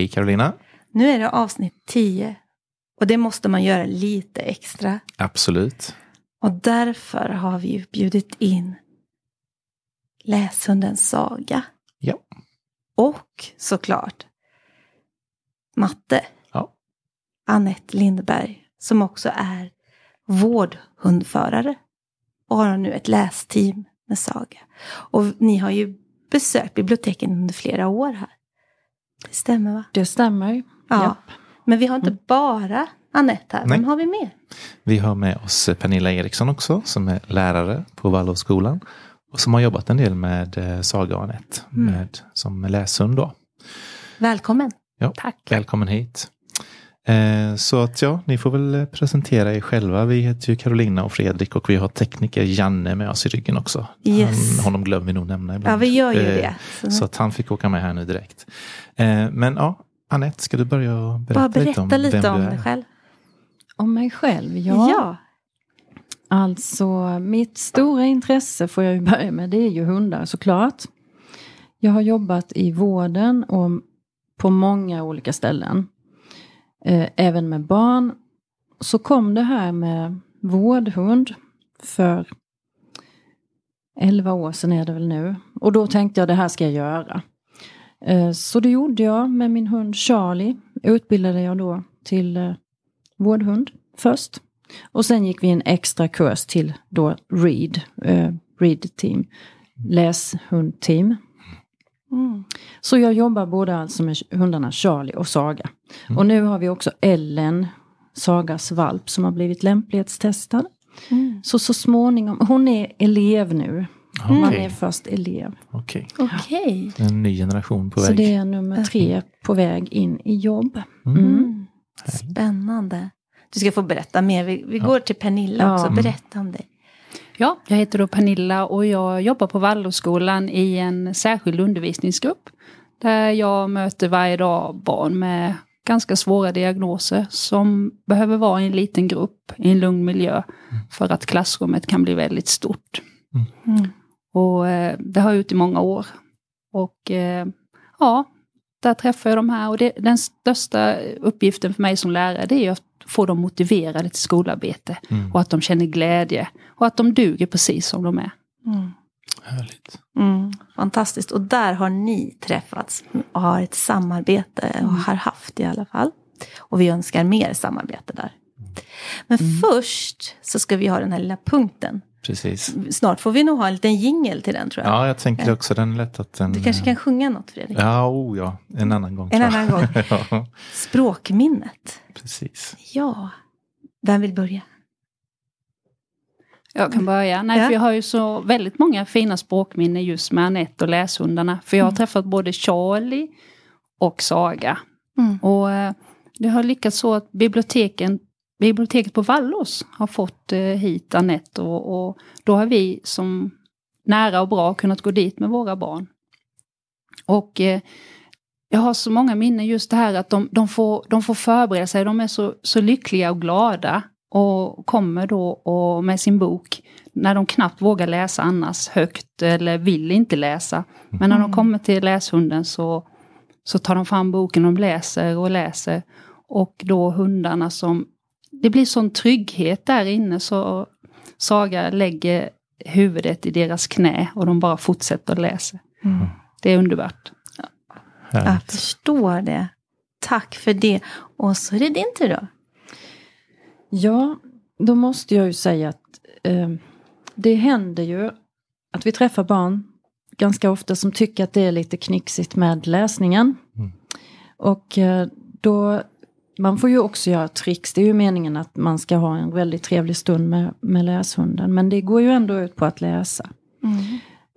Hej Carolina. Nu är det avsnitt 10 och det måste man göra lite extra. Absolut. Och därför har vi ju bjudit in Läshundens saga. Ja. Och såklart matte. Ja. Annette Lindberg som också är vårdhundförare och har nu ett lästeam med Saga. Och ni har ju besökt biblioteken under flera år här. Det stämmer va? Det stämmer. Ja. Japp. Men vi har inte bara Annette här. Nej. Vem har vi med? Vi har med oss Pernilla Eriksson också som är lärare på Waldorfskolan. Och som har jobbat en del med eh, Saga och Anette Mm. med, som läshund. Då. Välkommen. Ja, Tack. Välkommen hit. Eh, så att ja, ni får väl presentera er själva. Vi heter ju Carolina och Fredrik och vi har tekniker Janne med oss i ryggen också. Yes. Han, honom glömmer vi nog nämna ibland. Ja, vi gör ju Eh, det. Så, Så att han fick åka med här nu direkt. Eh, men ja, Anette, ska du börja berätta, bara berätta lite om lite vem om du är? dig själv. Om mig själv, ja. Alltså mitt stora intresse får jag ju börja med, det är ju hundar såklart. Jag har jobbat i vården och på många olika ställen. Eh, även med barn. Så kom det här med vårdhund för 11 år sedan är det väl nu. Och då tänkte jag det här ska jag göra. Eh, så det gjorde jag med min hund Charlie. Utbildade jag då till eh, vårdhund först. Och sen gick vi en extra kurs till då READ, eh, READ team, läshundteam. Mm. Så jag jobbar både alltså med hundarna Charlie och Saga. Och nu har vi också Ellen, Sagas valp, som har blivit lämplighetstestad. Mm. Så så småningom, hon är elev nu. Man Okej, är först elev. okej. Okej. En ny generation på Så väg. det är nummer tre på väg in i jobb. Mm. Mm. Spännande. Du ska få berätta mer. Vi, vi Ja. går till Pernilla Ja. också. Mm. Berätta om dig. Ja, jag heter då Pernilla och jag jobbar på Waldorfskolan i en särskild undervisningsgrupp. Där jag möter varje dag barn med ganska svåra diagnoser som behöver vara i en liten grupp i en lugn miljö för att klassrummet kan bli väldigt stort. Mm. Och eh, det har jag gjort i många år. Och eh, ja, där träffar jag de här och det, den största uppgiften för mig som lärare det är ju att få dem motiverade till skolarbete Mm. och att de känner glädje och att de duger precis som de är. Mm. Härligt. Mm. Fantastiskt. Och där har ni träffats och har ett samarbete. Och har haft i alla fall. Och vi önskar mer samarbete där. Men först så ska vi ha den här lilla punkten. Precis. Snart får vi nog ha en liten jingel till den tror jag. Ja, jag tänker också den lätt att den... Du kanske kan sjunga något Fredrik? Ja, oh, ja, en annan gång. En annan gång. ja, Språkminnet. precis. Ja. Vem vill börja? Jag kan börja. Nej, Ja. för jag har ju så väldigt många fina språkminnen just med Anette och läshundarna. För jag har Mm. träffat både Charlie och Saga. Mm. Och eh, det har lyckats så att biblioteken, biblioteket på Vallås har fått eh, hit Anette och, och då har vi som nära och bra kunnat gå dit med våra barn. Och eh, jag har så många minnen just det här att de, de, får, de får förbereda sig, de är så, så lyckliga och glada och kommer då och med sin bok när de knappt vågar läsa annars högt eller vill inte läsa. Men när de Mm. kommer till läshunden så, så tar de fram boken och läser och läser. Och då hundarna som... Det blir sån trygghet där inne så Saga lägger huvudet i deras knä och de bara fortsätter läsa. Mm. Det är underbart. Jag Härligt. förstår det. Tack för det. Och så är det din tur då. Ja, då måste jag ju säga att eh, det händer ju att vi träffar barn ganska ofta som tycker att det är lite knixigt med läsningen. Mm. Och eh, då, man får ju också göra tricks. Det är ju meningen att man ska ha en väldigt trevlig stund med, med läshunden. Men det går ju ändå ut på att läsa.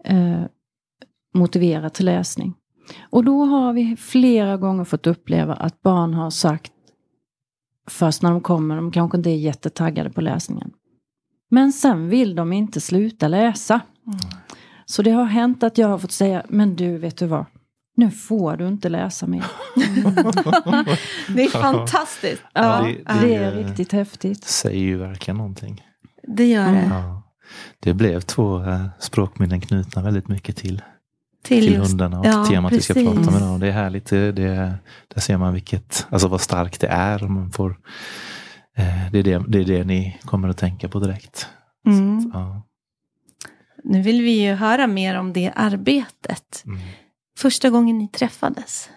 Eh, motivera till läsning. Och då har vi flera gånger fått uppleva att barn har sagt först när de kommer, de kanske inte är jättetaggade på läsningen. Men sen vill de inte sluta läsa. Så det har hänt att jag har fått säga, men du vet du vad, nu får du inte läsa mer. Det är fantastiskt. Ja, det- ja, det det- är riktigt häftigt. Säger ju verkligen någonting. det gör det. Ja. Det blev två eh, språkminnen knutna väldigt mycket till. till, just- hundarna och ja, temat vi ska precis. prata med idag. Det är härligt. Det, det, där ser man vilket, alltså vad starkt det är. Man får, eh, det, är det, det är det ni kommer att tänka på direkt. Mm. Ja. Nu vill vi ju höra mer om det arbetet. Mm. Första gången ni träffades.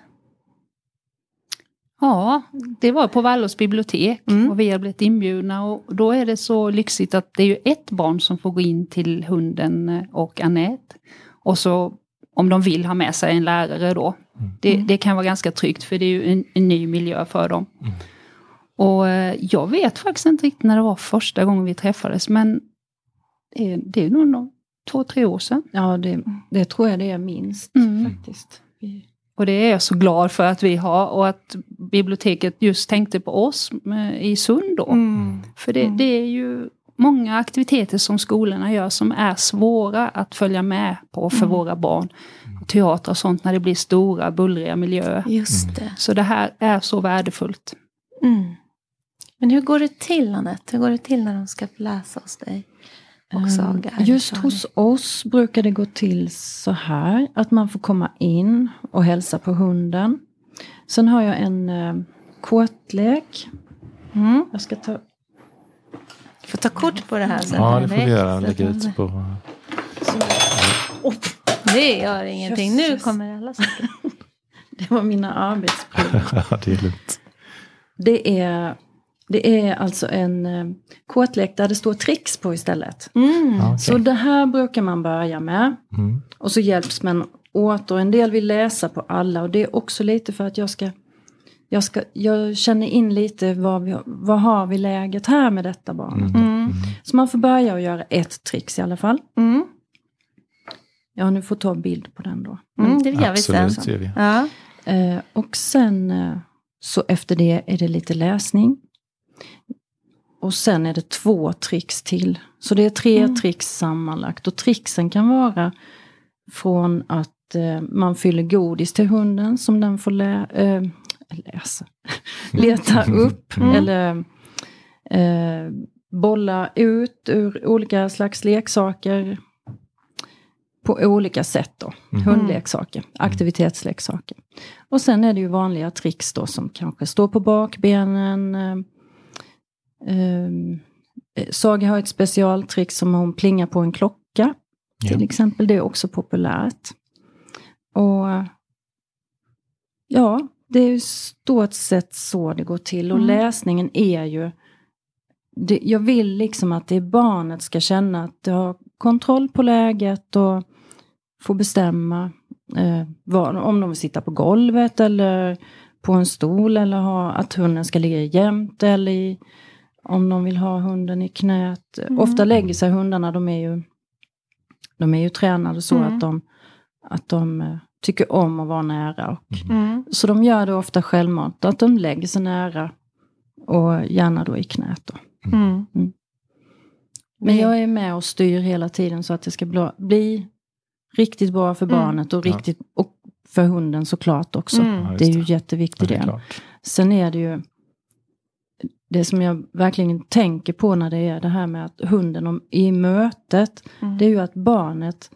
Ja, det var på Vallås bibliotek Mm. och vi har blivit inbjudna och då är det så lyxigt att det är ju ett barn som får gå in till hunden och Annette. Och så om de vill ha med sig en lärare då. Mm. Det, det kan vara ganska tryggt för det är ju en, en ny miljö för dem. Mm. Och eh, jag vet faktiskt inte riktigt när det var första gången vi träffades men det är, det är nog nå- två, tre år sedan. Ja, det, det tror jag det är minst Mm. faktiskt. Och det är jag så glad för att vi har och att biblioteket just tänkte på oss i Sund då. Mm. För det, Mm. det är ju många aktiviteter som skolorna gör som är svåra att följa med på för Mm. våra barn. Teater och sånt när det blir stora bullriga miljöer. Just det. Så det här är så värdefullt. Mm. Men hur går det till Anette? Hur går det till när de ska läsa hos dig? Och Saga? Eh, Just hos oss brukar det gå till så här att man får komma in och hälsa på hunden. Sen har jag en eh, kåtlek. Mm. Jag ska ta... Jag får ta kort på det här sen. Ja, det får vi göra. Lägga ut på... Det gör ingenting. Nu Jösses. kommer alla saker. Det var mina arbetsprodukter. Ja, det är lugnt. Det är, det är alltså en eh, kåtlek där det står tricks på istället. Mm. Okej. Så det här brukar man börja med. Mm. Och så hjälps man åt och en del vill läsa på alla och det är också lite för att jag ska jag, ska, jag känner in lite vad, vi, vad har vi läget här med detta barnet. Mm. Mm. Så man får börja och göra ett tricks i alla fall. Mm. Ja, nu får ta bild på den då. Mm, det gör vi sen. Absolut, vi. Ja. Eh, och sen eh, så efter det är det lite läsning. Och sen är det två tricks till. Så det är tre Mm. tricks sammanlagt. Och tricksen kan vara från att eh, man fyller godis till hunden som den får lä eh, läsa. leta upp. Mm. Eller eh, bolla ut ur olika slags leksaker. På olika sätt då. Mm. Hundleksaker, aktivitetsleksaker. Och sen är det ju vanliga tricks då som kanske står på bakbenen. Eh, eh, Saga har ett specialtrick som hon plingar på en klocka. Till Ja. exempel, det är också populärt. Och ja, det är ju stort sett så det går till. Och Mm. läsningen är ju det, jag vill liksom att det barnet ska känna att det har kontroll på läget och få bestämma eh, vad, om de vill sitta på golvet eller på en stol eller ha, att hunden ska ligga jämt eller i, om de vill ha hunden i knät. Mm. Ofta lägger sig hundarna, de är ju, de är ju tränade så Mm. att de, att de eh, tycker om att vara nära. Och, Mm. så de gör det ofta självmant, att de lägger sig nära och gärna då i knät. Då. Mm. Men jag är med och styr hela tiden så att det ska bli, bli riktigt bra för Mm. barnet och riktigt och för hunden såklart också. Mm. Det är ju jätteviktigt. Ja, det är. Sen är det ju det som jag verkligen tänker på när det är det här med att hunden om, i mötet, Mm. det är ju att barnet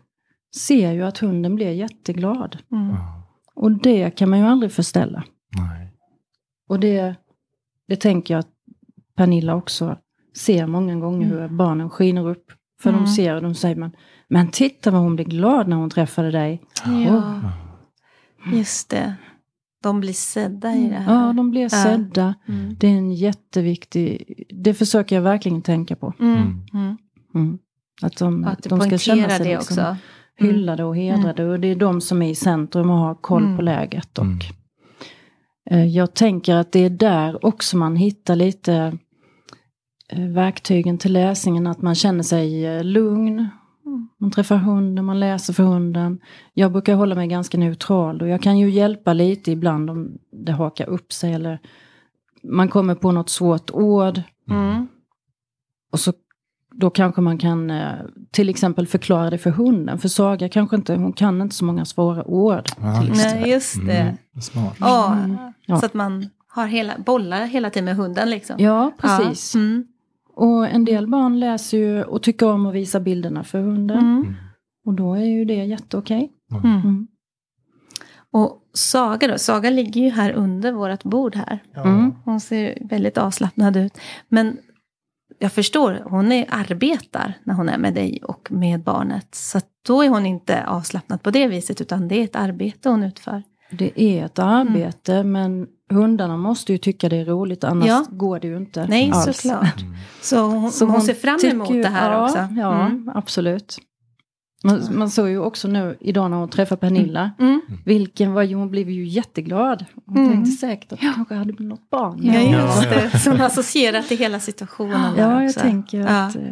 ser ju att hunden blir jätteglad. Mm. Och det kan man ju aldrig förställa. Nej. Och det, det tänker jag att Pernilla också ser många gånger hur barnen skiner upp. För Mm. de ser och de säger man, men titta vad hon blev glad när hon träffade dig. Ja, just det. De blir sedda i det här. Ja, de blir sedda. Mm. Det är en jätteviktig, det försöker jag verkligen tänka på. Mm. Mm. Mm. Mm. Att de, att de ska känna sig det liksom också. hyllade och hedrade. Och det är de som är i centrum och har koll Mm. på läget. Och, Mm. eh, jag tänker att det är där också man hittar lite eh, verktygen till läsningen. Att man känner sig eh, lugn. Man träffar hunden, man läser för hunden. Jag brukar hålla mig ganska neutral och jag kan ju hjälpa lite ibland om det hakar upp sig eller man kommer på något svårt ord. Mm. Och så då kanske man kan eh, till exempel förklara det för hunden. För Saga kanske inte, hon kan inte så många svåra ord. Ja, just det. Nej, just det. Mm. Smart. Ja, Ja. Så att man har hela, bollar hela tiden med hunden liksom. Ja, precis. Ja. Mm. Och en del barn läser ju och tycker om att visa bilderna för hunden. Mm. Och då är ju det jätteokej. Mm. Mm. Och Saga då? Saga ligger ju här under vårt bord här. Mm. Hon ser väldigt avslappnad ut. Men jag förstår, hon är, arbetar när hon är med dig och med barnet. Så då är hon inte avslappnad på det viset, utan det är ett arbete hon utför. Det är ett arbete men hundarna måste ju tycka det är roligt annars Ja. går det ju inte Nej, alls. såklart. Mm. Så hon, Så hon, ser fram emot ju- det här ja, också. Ja, Mm. absolut. Man, man såg ju också nu idag när hon träffade Pernilla. Mm. Vilken var ju, hon blev ju jätteglad. Hon Mm. tänkte säkert att det kanske hade blivit något barn. Ja, just Ja. det. Så hon har associerat till hela situationen. Ja, jag tänker Ja. att... eh,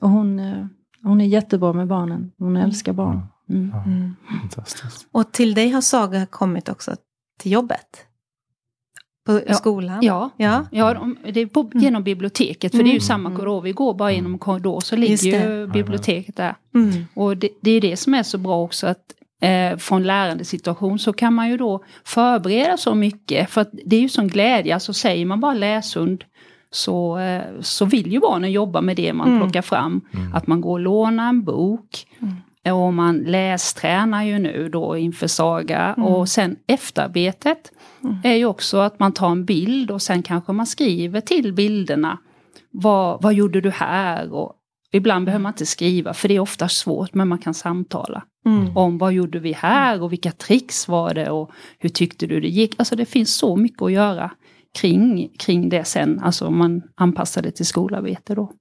Och hon, eh, hon är jättebra med barnen. Hon älskar barn. Mm. Ja, Mm. fantastiskt. Och till dig har Saga kommit också till jobbet? På Ja. skolan? Ja, Ja. ja de, det är på, genom biblioteket. För det är ju samma Mm. korridor. Vi går bara genom en korridor så ligger ju biblioteket där. Mm. Och det, det är det som är så bra också att eh, från lärandesituation så kan man ju då förbereda så mycket. För att det är ju sån glädje, alltså säger man bara läshund så, eh, så vill ju barnen jobba med det man Mm. plockar fram. Mm. Att man går och lånar en bok. Mm. Och man lästränar ju nu då inför Saga. Mm. Och sen efterarbetet Mm. är ju också att man tar en bild och sen kanske man skriver till bilderna. Vad, vad gjorde du här? Och ibland behöver man inte skriva för det är ofta svårt men man kan samtala Mm. om vad gjorde vi här och vilka tricks var det och hur tyckte du det gick. Alltså det finns så mycket att göra kring, kring det sen. Alltså om man anpassar det till skolarbete då.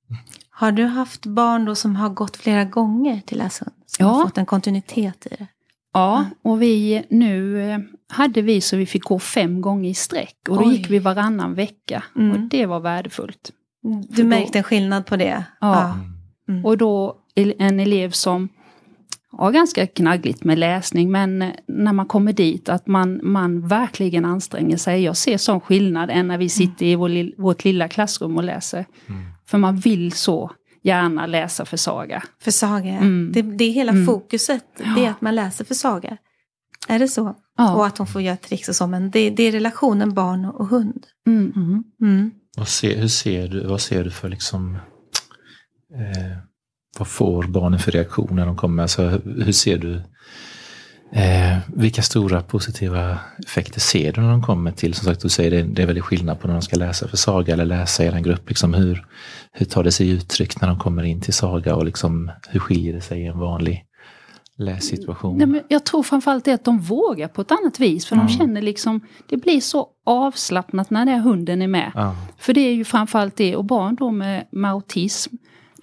Har du haft barn då som har gått flera gånger till läshund? Som Ja. har fått en kontinuitet i det? Ja, och vi nu eh, hade vi så vi fick gå fem gånger i sträck och då Oj. gick vi varannan vecka Mm. och det var värdefullt. Du För då- märkte en skillnad på det? Ja. Mm. Mm. Och då en elev som har ganska knaggligt med läsning men eh, när man kommer dit att man, man verkligen anstränger sig. Jag ser sån skillnad än när vi sitter i vår, vårt lilla klassrum och läser. Mm. För man vill så gärna läsa för Saga. För Saga. Mm. det, det är hela Mm. fokuset. Det är att man läser för Saga. Är det så? Och Ja. att hon får göra tricks och så. Men det, det är relationen barn och hund. Mm. Mm. Mm. Vad, ser, hur ser du, vad ser du för liksom eh, vad får barnen för reaktion när de kommer? Alltså, hur hur ser du eh, vilka stora positiva effekter ser du när de kommer till, som sagt du säger det, det är väldigt skillnad på när de ska läsa för Saga eller läsa i en grupp. Liksom hur, hur tar det sig uttryck när de kommer in till Saga och liksom, hur skiljer det sig i en vanlig lässituation? Nej, men jag tror framförallt det att de vågar på ett annat vis. För de Mm. känner liksom, det blir så avslappnat när den hunden är med. Ja. För det är ju framförallt det. Och barn då med, med autism,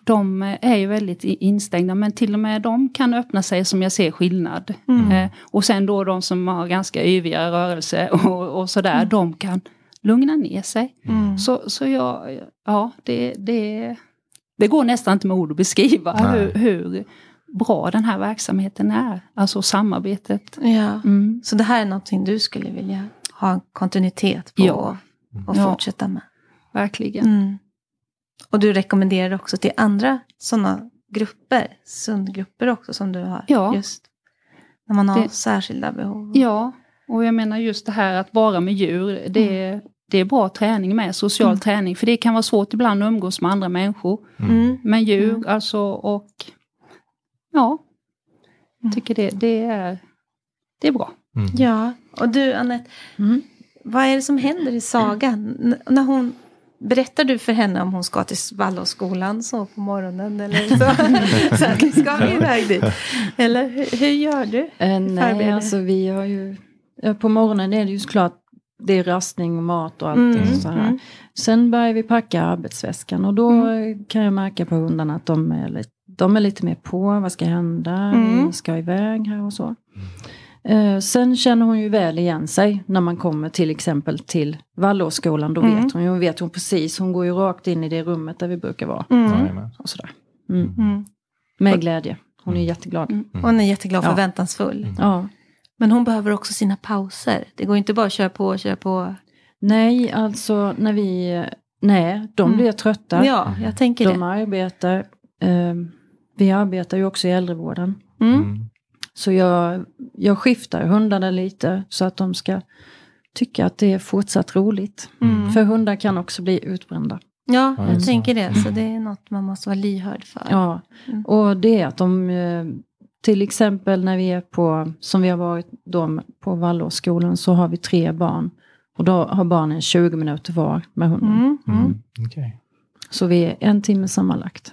de är ju väldigt instängda. Men till och med de kan öppna sig som jag ser skillnad. Mm. Eh, och sen då de som har ganska yviga rörelse och, och sådär, de kan lugna ner sig. Mm. Så, så jag, ja, det, det, det går nästan inte med ord att beskriva hur, hur bra den här verksamheten är. Alltså samarbetet. Ja. Mm. Så det här är någonting du skulle vilja ha kontinuitet på Ja. och, och Ja. fortsätta med? Verkligen. Mm. Och du rekommenderar också till andra sådana grupper, sundgrupper också som du har? Ja. Just när man har Det- särskilda behov? Ja, och jag menar just det här att vara med djur, det, det är bra träning med, social Mm. träning. För det kan vara svårt ibland att umgås med andra människor. Mm. Men djur, Mm. alltså och ja, jag Mm. tycker det, det, är, det är bra. Mm. Ja, och du Anette, Mm. vad är det som händer i sagan? N- när hon, berättar du för henne om hon ska till Vallåskolan så på morgonen? Eller så? så att nu ska vi iväg dit. Eller hur, hur gör du? Eh, nej, Förbereder. alltså vi har ju... ja, På morgonen är det ju såklart det är rastning och mat och allting Mm, så här. mm. Sen börjar vi packa arbetsväskan och då eh, kan jag märka på hundarna att de är, lite, de är lite mer på. Vad ska hända? Mm. Vi ska iväg här och så. Eh, sen känner hon ju väl igen sig när man kommer till exempel till Vallåskolan. Då Mm. vet hon ju, vet hon precis. Hon går ju rakt in i det rummet där vi brukar vara. Mm. Och sådär. Mm. Mm. Med glädje. Hon är jätteglad. Mm. Hon är jätteglad, Ja. förväntansfull. Mm. Ja. Men hon behöver också sina pauser. Det går inte bara att köra på och köra på. Nej, alltså när vi... Nej, de Mm. blir trötta. Ja, jag tänker de det. arbetar. Eh, vi arbetar ju också i äldrevården. Mm. Mm. Så jag, jag skiftar hundarna lite så att de ska tycka att det är fortsatt roligt. Mm. För hundar kan också bli utbrända. Ja, Ja, jag så. tänker det. Så det är något man måste vara lyhörd för. Ja, Mm. och det är att de... eh, till exempel när vi är på, som vi har varit då på Vallåsskolan, så har vi tre barn. Och då har barnen 20 minuter var med hunden. Mm. Mm. Mm. Okej. Så vi är en timme sammanlagt.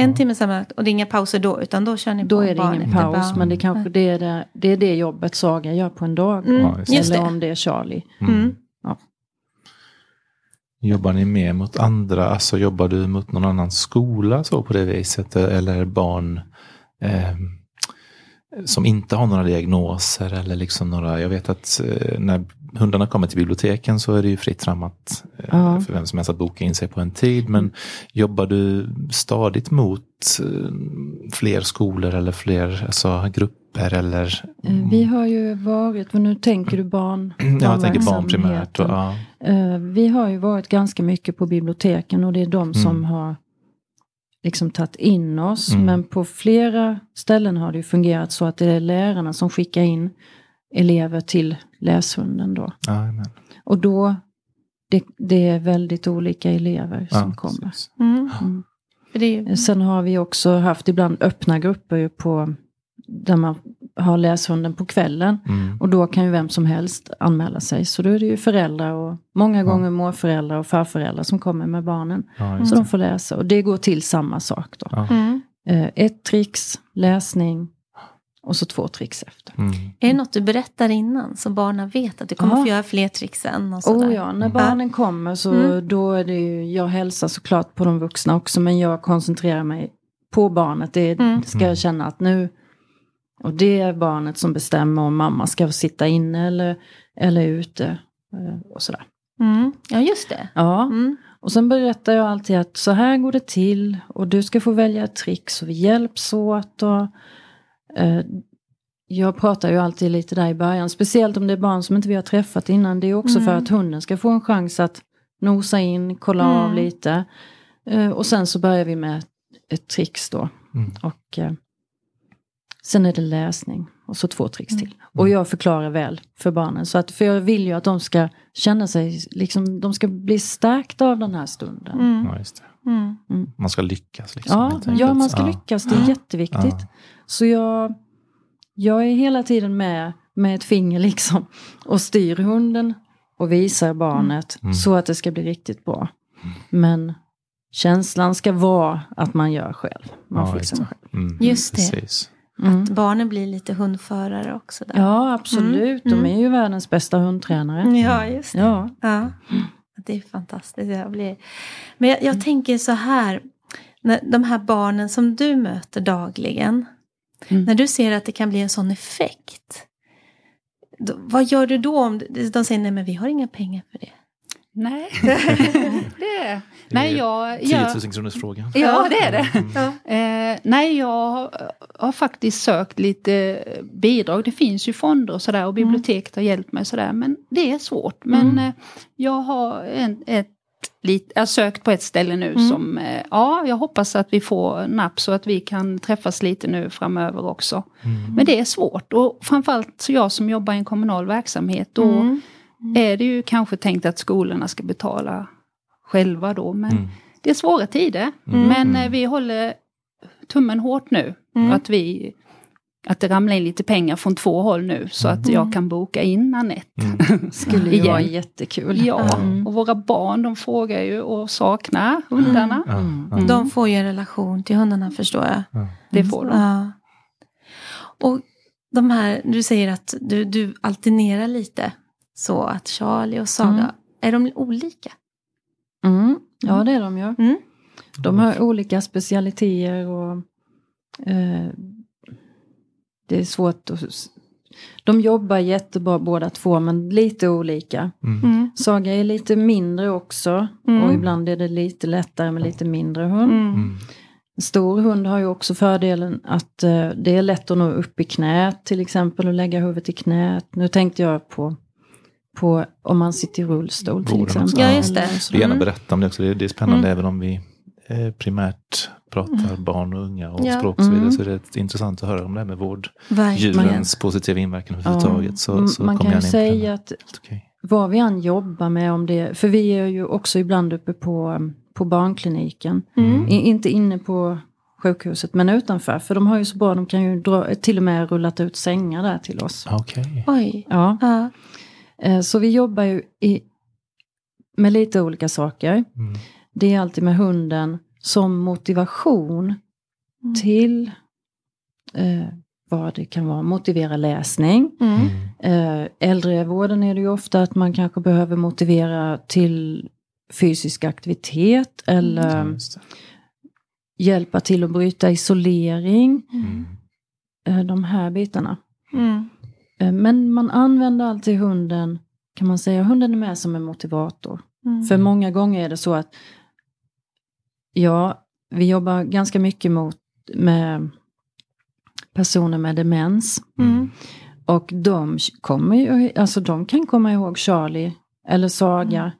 En timme sammanlagt och det är inga pauser då utan då kör ni Då på är det barn ingen paus, barn. men det, kanske, det, är det, det är det jobbet Saga gör på en dag. Mm, Ja, just Eller det. om det är Charlie. Mm. Jobbar ni mer mot andra? Alltså jobbar du mot någon annan skola så på det viset? Eller barn eh, som inte har några diagnoser eller liksom några, jag vet att eh, när hundarna kommer till biblioteken så är det ju fritt fram att, eh, Ja. för vem som helst att boka in sig på en tid. Men jobbar du stadigt mot eh, fler skolor eller fler alltså, grupper eller? Eh, Vi har ju varit, och nu tänker du barn. ja, jag tänker barn primärt. Och, ja. Vi har ju varit ganska mycket på biblioteken och det är de som Mm. har liksom tagit in oss. Mm. Men på flera ställen har det ju fungerat så att det är lärarna som skickar in elever till läshunden då. Amen. Och då, det, det är väldigt olika elever som Ja, kommer. Mm. Mm. Är ju, Sen har vi också haft ibland öppna grupper på där man har läshunden på kvällen. Mm. Och då kan ju vem som helst anmäla sig. Så då är det ju föräldrar och många gånger morföräldrar och farföräldrar som kommer med barnen. Ja, Så det. de får läsa. Och det går till samma sak då. Ja. mm. Eh, ett tricks, läsning och så två tricks efter. Mm. är det något du berättar innan så barnen vet att du kommer Ja. få göra fler tricks sen? Och sådär? Oh ja, när Mm. barnen kommer så Mm. då är det ju, jag hälsar såklart på de vuxna också men jag koncentrerar mig på barnet. Det Mm. ska jag känna att nu, och det är barnet som bestämmer om mamma ska sitta inne eller, eller ute. eh, Och sådär. Mm. Ja, just det. Ja, Mm. och sen berättar jag alltid att så här går det till och du ska få välja ett trick så vi hjälps åt. Och, jag pratar ju alltid lite där i början, speciellt om det är barn som inte vi har träffat innan. Det är också för Mm. att hunden ska få en chans att nosa in, kolla av Mm. lite. Eh, och sen så börjar vi med ett, tricks då. Mm. Och eh, sen är det läsning och så två tricks Mm. till. Och jag förklarar väl för barnen. Så att, för jag vill ju att de ska känna sig, liksom, de ska bli stärkta av den här stunden. Mm. Ja, det. Mm. Man ska lyckas. Liksom, Ja, enkelt. ja, man ska Ja. lyckas. Det är Ja. jätteviktigt. Ja. Så jag, jag är hela tiden med med ett finger liksom och styr hunden och visar barnet Mm. så att det ska bli riktigt bra. Men känslan ska vara att man gör själv. Man Ja, fixar just själv. Mm, Just det. Precis. Mm. Barnen blir lite hundförare också där. Ja, absolut. Mm. De är ju världens bästa hundtränare. Ja, just det. Ja. Ja. Det är fantastiskt. Jag blir... Men jag, jag tänker så här. När de här barnen som du möter dagligen. Mm. När du ser att det kan bli en sån effekt. Då, vad gör du då? om De säger nej men vi har inga pengar för det. Nej, det Nej, jag... 10 jag 000 kronors frågan. ja, det är det. Mm. Eh, nej, jag har, har faktiskt sökt lite bidrag. Det finns ju fonder och sådär och biblioteket har hjälpt mig sådär. Men det är svårt. Men Mm. eh, jag har en, ett, lit, jag har sökt på ett ställe nu Mm. som, eh, ja, jag hoppas att vi får napp så att vi kan träffas lite nu framöver också. Mm. Men det är svårt och framförallt så jag som jobbar i en kommunal verksamhet. Då Mm. Är det ju kanske tänkt att skolorna ska betala själva då. Men Mm. det är svåra tider. Mm. Men Mm. eh, vi håller tummen hårt nu. Mm. Att, vi, att det ramlar in lite pengar från två håll nu. Så att jag kan boka in Anette. Mm. Skulle ju vara jättekul. Ja, Mm. och våra barn de frågar ju och saknar hundarna. Mm. De får ju en relation till hundarna förstår jag. Det får de. Ja. Och de här, du säger att du, du alternerar lite. Så att Charlie och Saga, Mm. är de olika? Mm. Ja, det är de ju. Mm. De har olika specialiteter och eh, det är svårt att... De jobbar jättebra båda två men lite olika. Mm. Mm. Saga är lite mindre också Mm. och ibland är det lite lättare med lite mindre hund. Mm. Mm. En stor hund har ju också fördelen att eh, det är lätt att nå upp i knät till exempel och lägga huvudet i knät. Nu tänkte jag på, på om man sitter i rullstol till exempel. Ja, just det. Du sådär. gärna Mm. berätta om det också. Det, det är spännande Mm. även om vi eh, primärt pratar barn och unga och Ja. språk och så vidare. Mm. Så är det intressant att höra om det här med Verkligen. vårddjurens positiva inverkan överhuvudtaget. Så, Mm, så man kan ju säga att okej. vad vi än jobbar med om det, för vi är ju också ibland uppe på, på barnkliniken. Mm. I, inte inne på sjukhuset, men utanför. För de har ju så bra, de kan ju dra, till och med rullat ut sängar där till oss. Okej. Oj. Ja. Ja. Eh, Så vi jobbar ju i, med lite olika saker. Mm. Det är alltid med hunden som motivation Mm. till eh, vad det kan vara, motivera läsning. Mm. Mm. Eh, äldrevården är det ju ofta att man kanske behöver motivera till fysisk aktivitet eller det. hjälpa till att bryta isolering. Mm. Eh, de här bitarna. Mm. Eh, men man använder alltid hunden, kan man säga, hunden är med som en motivator. Mm. För många gånger är det så att ja, vi jobbar ganska mycket mot, med personer med demens. Mm. Och de, kommer ju, alltså de kan komma ihåg Charlie eller Saga. Mm.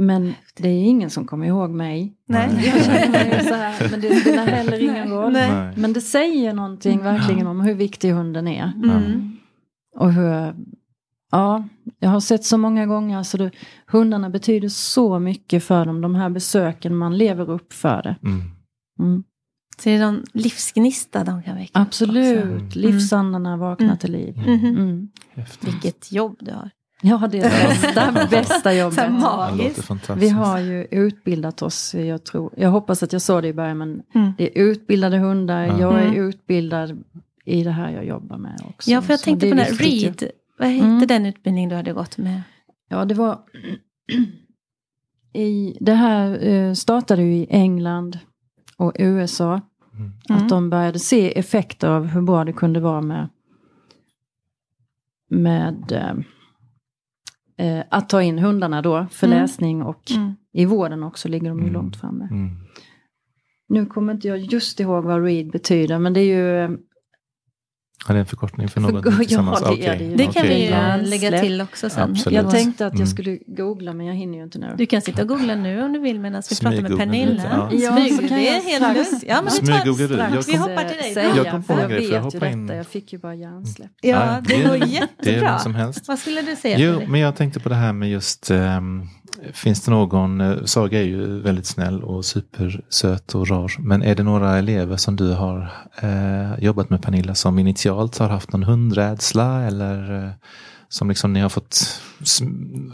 Men det är ingen som kommer ihåg mig. Nej. Jag känner så här, men det spelar heller ingen roll. Nej. Nej. Men det säger någonting verkligen om hur viktig hunden är. Mm. Och hur, ja, jag har sett så många gånger, alltså det, hundarna betyder så mycket för dem, de här besöken, man lever upp för det. Mm. Mm. Så det är någon livsgnista de kan väcka. Absolut, också. livsandarna vaknar Mm. till liv. Mhm. Mm. Häftigt. Vilket jobb du har. Ja, det är det bästa, bästa jobbet. Vi har ju utbildat oss, jag, tror, jag hoppas att jag sa det i början, men Mm. det är utbildade hundar, Ja. jag är Mm. utbildad i det här jag jobbar med också. Ja, för jag tänkte det på den här ju. Vad hette Mm. den utbildning du hade gått med? Ja, det var... I, det här eh, startade ju i England och USA. Mm. Mm. Att de började se effekter av hur bra det kunde vara med, med eh, att ta in hundarna då för Mm. läsning och Mm. i vården också ligger de ju Mm. långt framme. Mm. Nu kommer inte jag just ihåg vad READ betyder men det är ju Ja, det är en förkortning för För- något ja, tillsammans? det Okej. det kan Okej. vi ju Ja. lägga till också sen. Absolut. Jag tänkte att Mm. jag skulle googla men jag hinner ju inte nu. Du kan sitta och googla nu om du vill medan vi pratar med Smyggoogla Pernilla. ja. Ja, Smyg, så kan det är jag helt strax- lugnt. Ja, men vi, Smyggooglar du? Jag vi kom- hoppar till dig. Säga, Jag kom på för en grej, för jag detta, in- jag fick ju bara hjärnsläpp. Ja, det går Det är jättebra. som helst. Vad skulle du säga? Jo, men jag tänkte på det här med just, ehm, finns det någon, eh, Saga är ju väldigt snäll och supersöt och rar, men är det några elever som du har eh, jobbat med Pernilla som initialt har haft någon hundrädsla eller eh, som liksom ni har fått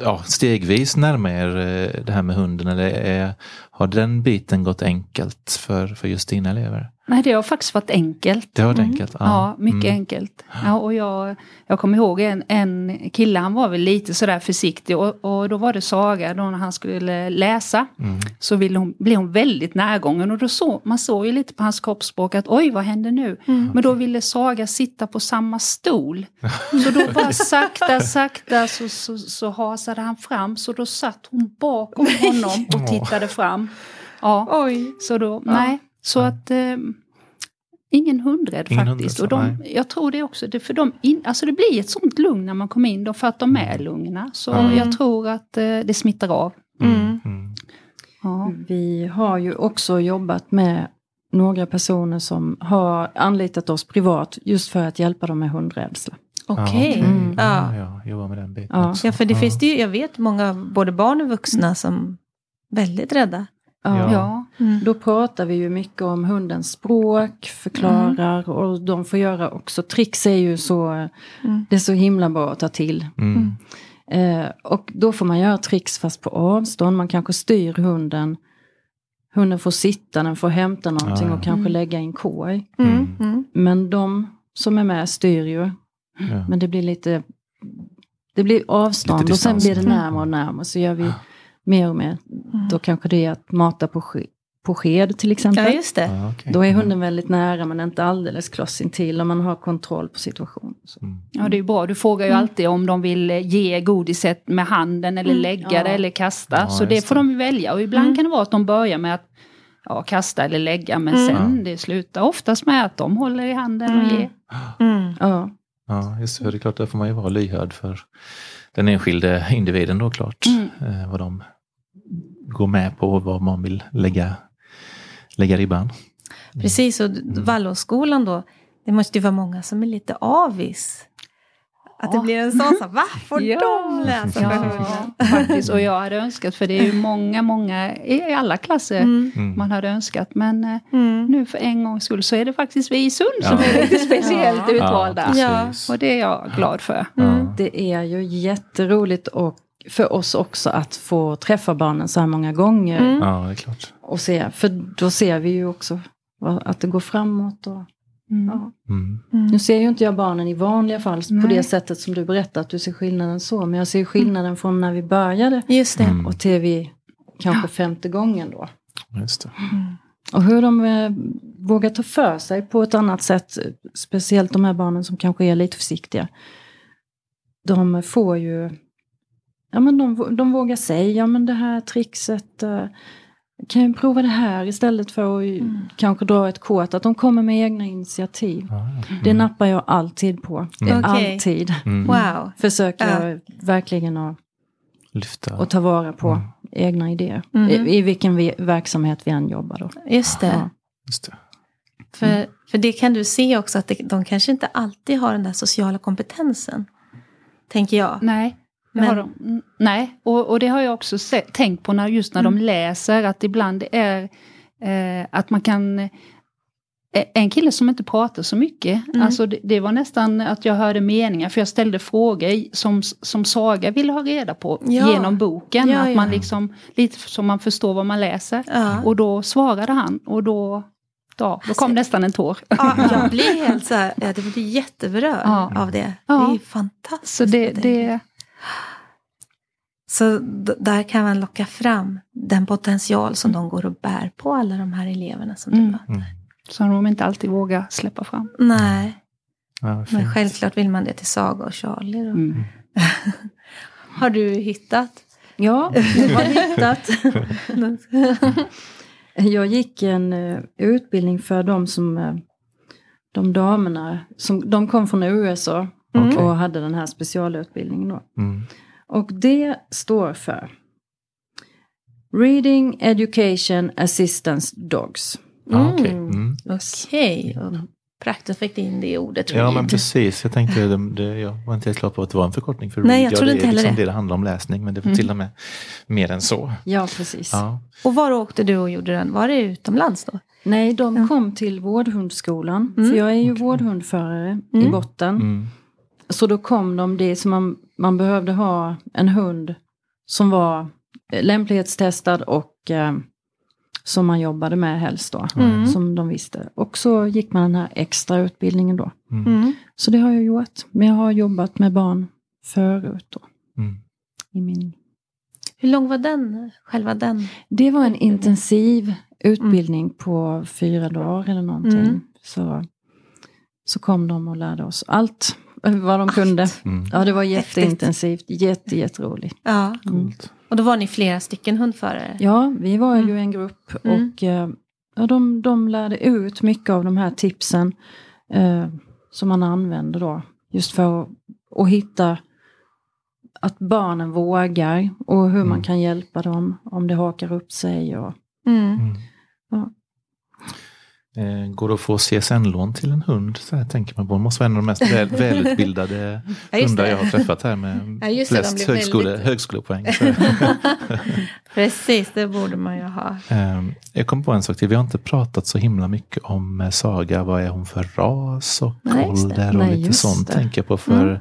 ja, stegvis närma er eh, det här med hunden? Eller är, har den biten gått enkelt för, för just dina elever? Nej, det har faktiskt varit enkelt. Det har varit Mm. enkelt? Ja, mycket Mm. enkelt. Ja, och jag, jag kommer ihåg en, en kille, han var väl lite sådär försiktig och, och då var det Saga, då när han skulle läsa Mm. så ville hon, blev hon väldigt närgången och då så, man såg ju lite på hans kroppsspråk att oj vad händer nu? Mm. Men då ville Saga sitta på samma stol. Så då bara sakta, sakta så, så, så hasade han fram så då satt hon bakom honom och tittade fram. Ja, Oj. så då, nej. Så att eh, ingen hundrädd Ingen faktiskt. och de, jag tror det också, det, för de in, alltså det blir ett sånt lugn när man kommer in då för att de är lugna. Så Mm. jag tror att eh, det smittar av. Mm. Mm. Ja. Vi har ju också jobbat med några personer som har anlitat oss privat just för att hjälpa dem med hundrädsla. Okej. Ja, Mm. Ja, Ja. ja, jobba med den biten Ja. också. ja, för det finns det ju, jag vet många, både barn och vuxna som är väldigt rädda. Ja. Ja. Då pratar vi ju mycket om hundens språk, förklarar och de får göra också. Tricks är ju så, Mm. det är så himla bra att ta till. Mm. Eh, och då får man göra tricks fast på avstånd. Man kanske styr hunden. Hunden får sitta, den får hämta någonting Ja. och kanske Mm. lägga i en korg. Mm. Mm. Mm. Men de som är med styr ju. Ja. Men det blir lite det blir avstånd Lite och sen blir det Mm. närmare och närmare. Så gör vi mer och mer. Då kanske det är att mata på, ske, på sked till exempel. Ja, just det. Ja, okej. Då är Mm. hunden väldigt nära men inte alldeles kloss intill och man har kontroll på situationen. Så. Mm. ja, det är bra. Du frågar ju Mm. alltid om de vill eh, ge godiset med handen eller Mm. lägga Ja. det eller kasta. Ja, så det får det. de ju välja. Och ibland Mm. kan det vara att de börjar med att ja, kasta eller lägga. Men Mm. sen det slutar oftast med att de håller i handen och Mm. ger. Mm. Ja. Ja, just det. Det är klart, där får man ju vara lyhörd för den enskilde individen då klart. Mm. Eh, vad de går med på och vad man vill lägga, lägga ribban. Precis, och Waldorfskolan då, det måste ju vara många som är lite avis. Att det blir en sån sak. Va? Får Ja. de läsa för hunden? Ja, faktiskt. Och jag hade önskat, för det är ju många, många i alla klasser Mm. Mm. man hade önskat. Men eh, Mm. nu för en gångs skull så är det faktiskt vi i Sund som Ja. är lite speciellt Ja. utvalda. Ja. Och det är jag glad för. Mm. Det är ju jätteroligt och för oss också att få träffa barnen så här många gånger. Mm. ja, det är klart. Och se, för då ser vi ju också att det går framåt. Och, ja. Mm. Nu ser ju inte jag barnen i vanliga fall på Nej. det sättet som du berättar att du ser skillnaden så. Men jag ser skillnaden från när vi började Just det. Mm. och till vi kanske femte gången då. Just det. Och hur de eh, vågar ta för sig på ett annat sätt. Speciellt de här barnen som kanske är lite försiktiga. De får ju... Ja men de, de vågar säga, ja men det här trixet. eh, kan jag prova det här istället för att Mm. kanske dra ett kort. Att de kommer med egna initiativ. Ja. Det nappar jag alltid på. Mm. Alltid. Mm. Wow. Försöker Ja. jag verkligen att, Lyfta. att ta vara på Mm. egna idéer. Mm. I, I vilken vi, verksamhet vi än jobbar då. Just det. Ja. Just det. För, för det kan du se också att det, de kanske inte alltid har den där sociala kompetensen. Tänker jag. Nej. Men- de. Mm, Nej, och, och det har jag också se, tänkt på när, just när de läser, att ibland är eh, att man kan eh, en kille som inte pratar så mycket, Mm. alltså det, det var nästan att jag hörde meningar, för jag ställde frågor som, som Saga ville ha reda på Ja. genom boken. Ja, att ja. man liksom, lite så man förstår vad man läser. Ja. Och då svarade han och då, då, då kom nästan en tår. Ja, jag blir helt så här, jag blir jätteberörd Ja. av det. Ja. Det är fantastiskt. Så det, det, Så där kan man locka fram den potential som de går och bär på, alla de här eleverna som Mm. du har. Mm. som de inte alltid vågar släppa fram. Nej, Ja, vad men självklart vill man det till Saga och Charlie. Då. Mm. Har du hittat? Ja, jag har hittat. Jag gick en eh, utbildning för de som, eh, de damerna, som, de kom från USA Okej. och hade den här specialutbildningen då. Mm. Och det står för Reading Education Assistance Dogs. Ja, okej. Mm. Okej, och Praktiskt fick in det ordet. Ja, men precis. Jag tänkte, det, det, jag var inte helt klar på att det var en förkortning för Nej, read. jag Ja, trodde det inte är heller liksom det. det handlar om läsning, men det var Mm. till och med mer än så. Ja, precis. Ja. Och var åkte du och gjorde den? Var det utomlands då? Nej, de Ja. kom till vårdhundskolan. Mm. För jag är ju Okej. vårdhundförare i Mm. botten. Mm. Så då kom de, det som man, man behövde ha en hund som var lämplighetstestad och eh, som man jobbade med helst då. Mm. Som de visste. Och så gick man den här extra utbildningen då. Mm. Mm. Så det har jag gjort. Men jag har jobbat med barn förut då. Mm. I min... Hur lång var den? Själva den? Det var en intensiv utbildning på fyra dagar eller någonting. Mm. Så, så kom de och lärde oss allt vad de kunde. Mm. Ja, det var jätteintensivt. Jätte, jätteroligt. Ja. Mm. Och då var ni flera stycken hundförare? Ja, vi var Mm. ju en grupp Mm. och eh, ja, de, de lärde ut mycket av de här tipsen eh, som man använder då. Just för att, att hitta att barnen vågar och hur man Mm. kan hjälpa dem om det hakar upp sig. Och, Mm. Mm. Ja. Eh, går det att få CSN-lån till en hund? Så här tänker man på. Det måste vara en av de mest väl, välutbildade Ja, hundar det. jag har träffat här med Ja, det, flest blir högskole, väldigt- högskolepoäng. Precis, det borde man ju ha. Ehm, jag kom på en sak till. Vi har inte pratat så himla mycket om eh, Saga. Vad är hon för ras och Nej, det. ålder och Nej, lite sånt det. tänker jag på. För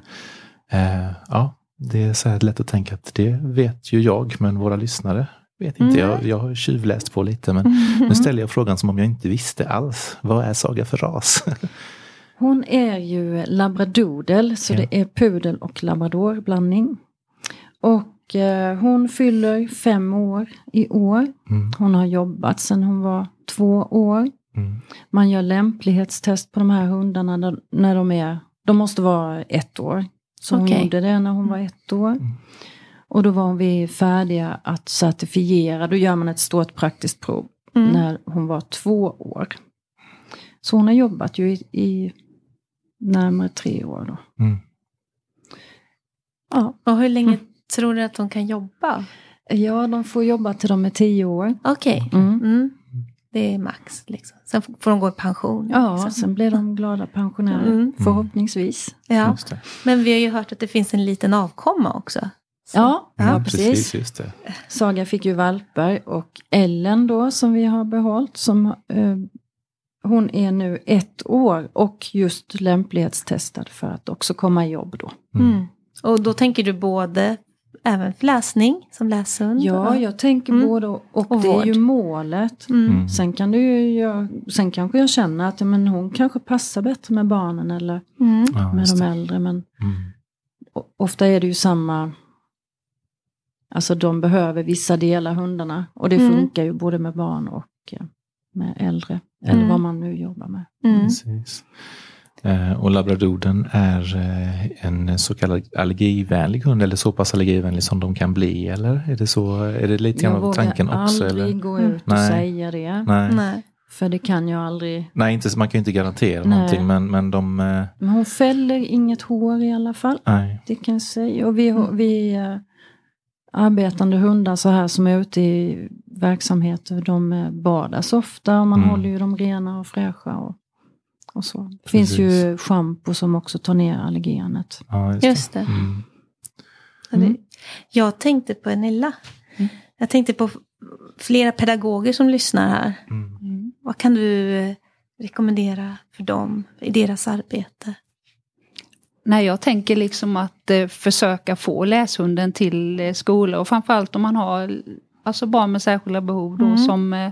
eh, ja, det är så här lätt att tänka att det vet ju jag, men våra lyssnare vet inte. Jag, Nej. jag har tjuvläst på lite, men Mm. nu ställer jag frågan som om jag inte visste alls. Vad är Saga för ras? hon är ju labradoodle, så Ja. det är pudel och labradorblandning. Och eh, hon fyller fem år i år. Mm, Hon har jobbat sedan hon var två år. mm, Man gör lämplighetstest på de här hundarna när, när de är, de måste vara ett år. Så hon Okej. gjorde det när hon var ett år. Mm. Och då var vi färdiga att certifiera, då gör man ett stort praktiskt prov Mm. när hon var två år. Så hon har jobbat ju i, i närmare tre år då. mm. Ja. Och hur länge tror du att de kan jobba? ja, de får jobba till de är tio år. Okej. Mm. Mm. Det är max. Liksom. Sen får de gå i pension. Ja, liksom. sen blir de glada pensionärer. Mm. Förhoppningsvis. ja. Men vi har ju hört att det finns en liten avkomma också. Ja, ja, Mm, precis. just det. Saga fick ju valpar och Ellen då som vi har behållit som eh, hon är nu ett år och just lämplighetstestad för att också komma i jobb då. Mm. Och då tänker du både även för läsning som läshund? Ja, jag tänker Mm. både och, och Och det är ju målet. Mm. Mm. Sen kan ju jag, sen kanske jag känner att ja, men hon kanske passar bättre med barnen eller Mm. Ja, med just de äldre. Men Mm. ofta är det ju samma, alltså de behöver vissa delar hundarna. Och det Mm. funkar ju både med barn och eh, med äldre. Eller Mm. vad man nu jobbar med. Mm. Precis. Eh, och labradoodlen är eh, en så kallad allergivänlig hund eller så pass allergivänlig som de kan bli eller? Är det, så, är det lite grann Jag av tanken vågar också? aldrig Eller? gå Mm. ut och Nej. säga det. Nej. Nej. Nej. För det kan jag aldrig. inte, man kan ju inte garantera Nej. någonting men, men de... Men hon fäller inget hår i alla fall. nej. Det kan jag säga. Och vi, Mm. vi arbetande hundar så här som är ute i verksamheter, de badas ofta och man Mm. håller ju dem rena och fräscha. Och, och så. Det finns ju Precis. schampo som också tar ner allergenet. Ja, just, Just det. det. Mm. Mm. Jag tänkte på Enilla. Mm. Jag tänkte på flera pedagoger som lyssnar här. Mm. Vad kan du rekommendera för dem i deras arbete? Nej, jag tänker liksom att eh, försöka få läshunden till eh, skola och framförallt om man har alltså barn med särskilda behov då Mm. som eh,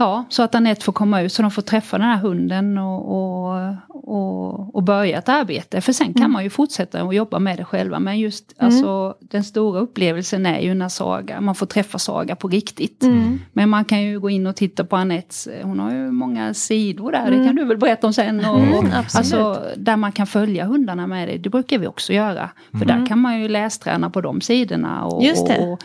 Ja, så att Anette får komma ut så de får träffa den här hunden och, och, och, och börja ett arbete. För sen kan Mm. man ju fortsätta att jobba med det själva. Men just Mm. alltså, den stora upplevelsen är ju när Saga, man får träffa Saga på riktigt. Mm. Men man kan ju gå in och titta på Anettes, hon har ju många sidor där, Mm. det kan du väl berätta om sen. Och, Mm, och, alltså, där man kan följa hundarna med det, det brukar vi också göra. För där kan man ju lästräna på de sidorna och, Just det. och,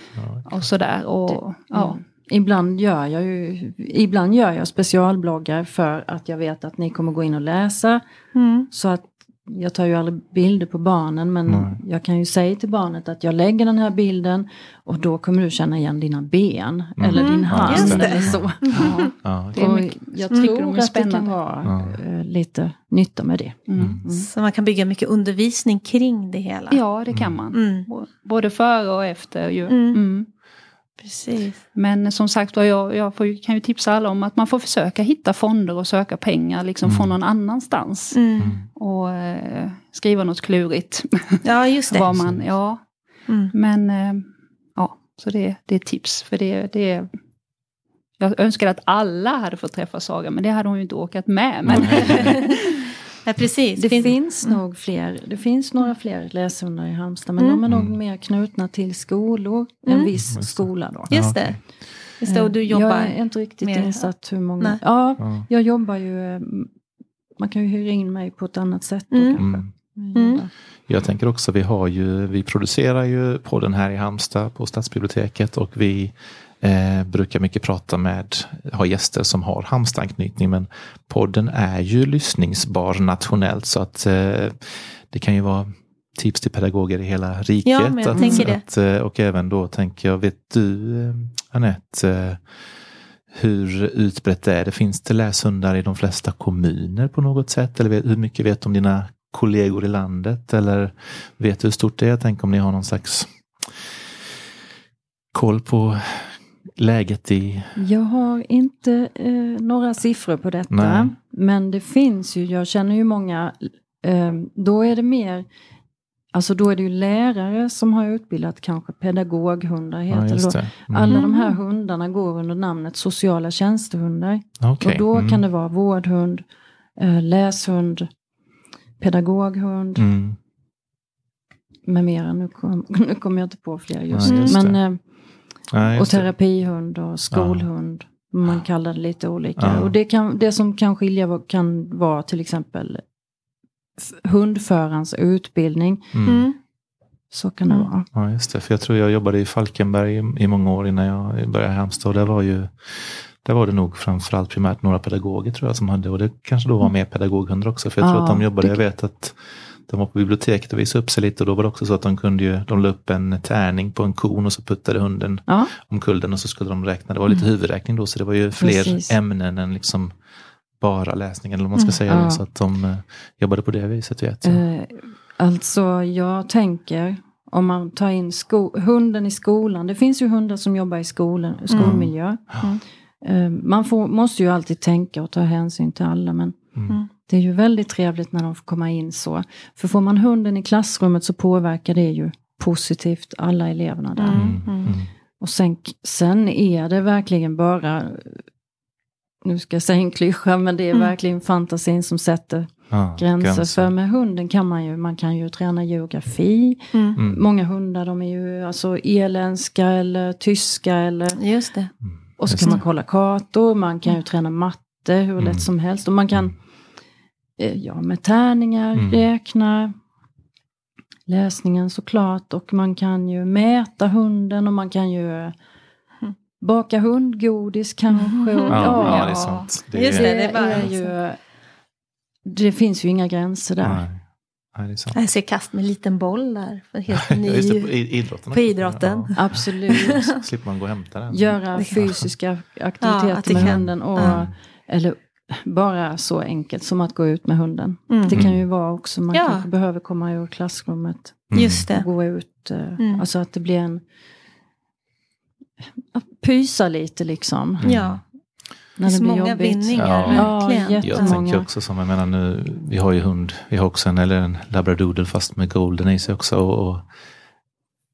och sådär. Och, ja. Mm. Ibland gör jag ju ibland gör jag specialbloggar för att jag vet att ni kommer gå in och läsa. Mm. Så att jag tar ju aldrig bilder på barnen men Nej. jag kan ju säga till barnet att jag lägger den här bilden och då kommer du känna igen dina ben eller din Mm, hand det. eller så. Ja. Ja, Det är Och mycket- jag Mm. tror de är att det kan vara Ja. eh, lite nytta med det. Mm. Så man kan bygga mycket undervisning kring det hela. ja, det kan man. Mm. Både före och efter ju. Mm. Mm. Precis. Men som sagt jag, jag får, kan ju tipsa alla om att man får försöka hitta fonder och söka pengar liksom från någon annanstans. Mm. Och eh, skriva något klurigt. Ja, just det. Vad man, ja. Mm. Men eh, ja, så det, det är ett tips. För det, det är, jag önskar att alla hade fått träffa Saga, men det hade hon ju inte orkat med. Men, Ja, precis. Det Fin- finns nog fler, det finns några fler läshundar i Halmstad men Mm. de är nog Mm. mer knutna till skolor, Mm. en viss Just skola då. Just Ja, det. Just det. Och du Eh, jobbar... Jag är inte riktigt mer- insatt hur många. Nej. Ja, Ja. jag jobbar ju, eh, man kan ju hyra in mig på ett annat sätt då Mm. kanske. Mm. Mm. Jag tänker också, vi har ju, vi producerar ju podden här i Halmstad på Stadsbiblioteket och vi eh, brukar mycket prata med, ha gäster som har Halmstad-anknytning men podden är ju lyssningsbar nationellt så att eh, det kan ju vara tips till pedagoger i hela riket. Ja, men jag att, tänker det. Att, eh, och även då tänker jag, vet du eh, Anette, eh, hur utbrett är det? Finns det läshundar i de flesta kommuner på något sätt? Eller hur mycket vet du om dina kollegor i landet? Eller vet du hur stort det är? Tänk om ni har någon slags koll på läget i... Jag har inte eh, några siffror på detta. Nej. Men det finns ju, jag känner ju många, eh, då är det mer, alltså då är det ju lärare som har utbildat kanske pedagoghundar heter Ja. Mm. Alla de här hundarna går under namnet sociala tjänstehundar. Okej. Och då Mm. kan det vara vårdhund, eh, läshund, pedagoghund Mm. med mera. Nu kom, nu kommer jag inte på fler just Ja, nu. just Men, Nej, och terapihund och skolhund. Man kallar det lite olika. Ja. Och det, kan, det som kan skilja kan vara till exempel hundförarens utbildning. Mm. Mm. Så kan det Mm. vara. Ja, just det. För jag tror jag jobbade i Falkenberg i, i många år innan jag började i Halmstad. Och där var ju där var det nog framförallt primärt några pedagoger tror jag som hade och det kanske då var mer pedagoghundar också. För jag tror Ja, att de jobbade, det- jag vet att de var på biblioteket och visade upp sig lite och då var det också så att de kunde ju, de la upp en tärning på en kon och så puttade hunden Ja, omkull den och så skulle de räkna. Det var lite huvudräkning då så det var ju fler Precis. ämnen än liksom bara läsningen eller vad man ska säga. Ja. Så att de eh, jobbade på det viset vet jag. eh, alltså jag tänker om man tar in sko- hunden i skolan. Det finns ju hundar som jobbar i skolan, skolmiljö. Mm. Eh, man får, måste ju alltid tänka och ta hänsyn till alla. Men Mm. det är ju väldigt trevligt när de får komma in så. För får man hunden i klassrummet så påverkar det ju positivt alla eleverna där. Mm. Mm. Och sen, sen är det verkligen bara, nu ska jag säga en klyscha, men det är Mm. verkligen fantasin som sätter Ja, gränser. För med hunden kan man ju, man kan ju träna geografi. Mm. Mm. Många hundar de är ju alltså irländska eller tyska eller Just det. och så Just kan det. man kolla kartor, man kan ju träna matte hur Mm. lätt som helst. Och man kan ja, med tärningar Mm. räkna läsningen såklart. Och man kan ju mäta hunden och man kan ju eh, baka hundgodis kanske. Och, Ja, ja, ja, det är sant. Det Just är, det, det, är bara är ju... Det finns ju inga gränser där. nej, nej, det är sant. Jag ser kast med en liten boll där. För helt ny. Ja, det, på idrotten. På idrotten. Ja, Absolut. slipper man gå och hämta den. Göra fysiska Ja, aktiviteter det med kan- hunden. Och, ja. Eller bara så enkelt som att gå ut med hunden. Mm. Det kan ju vara också, man Ja. kanske behöver komma ur klassrummet Mm. Just och det. gå ut. eh, Mm. Alltså att det blir en... Att pysa lite liksom. Mm. Ja. När Det det är blir många jobbigt. vinningar, Ja. verkligen. Ja, jätte- Jag Jättemånga. tänker också som, jag menar nu, vi har ju hund, vi har också en, eller en labradoodle fast med golden i sig också. Och, och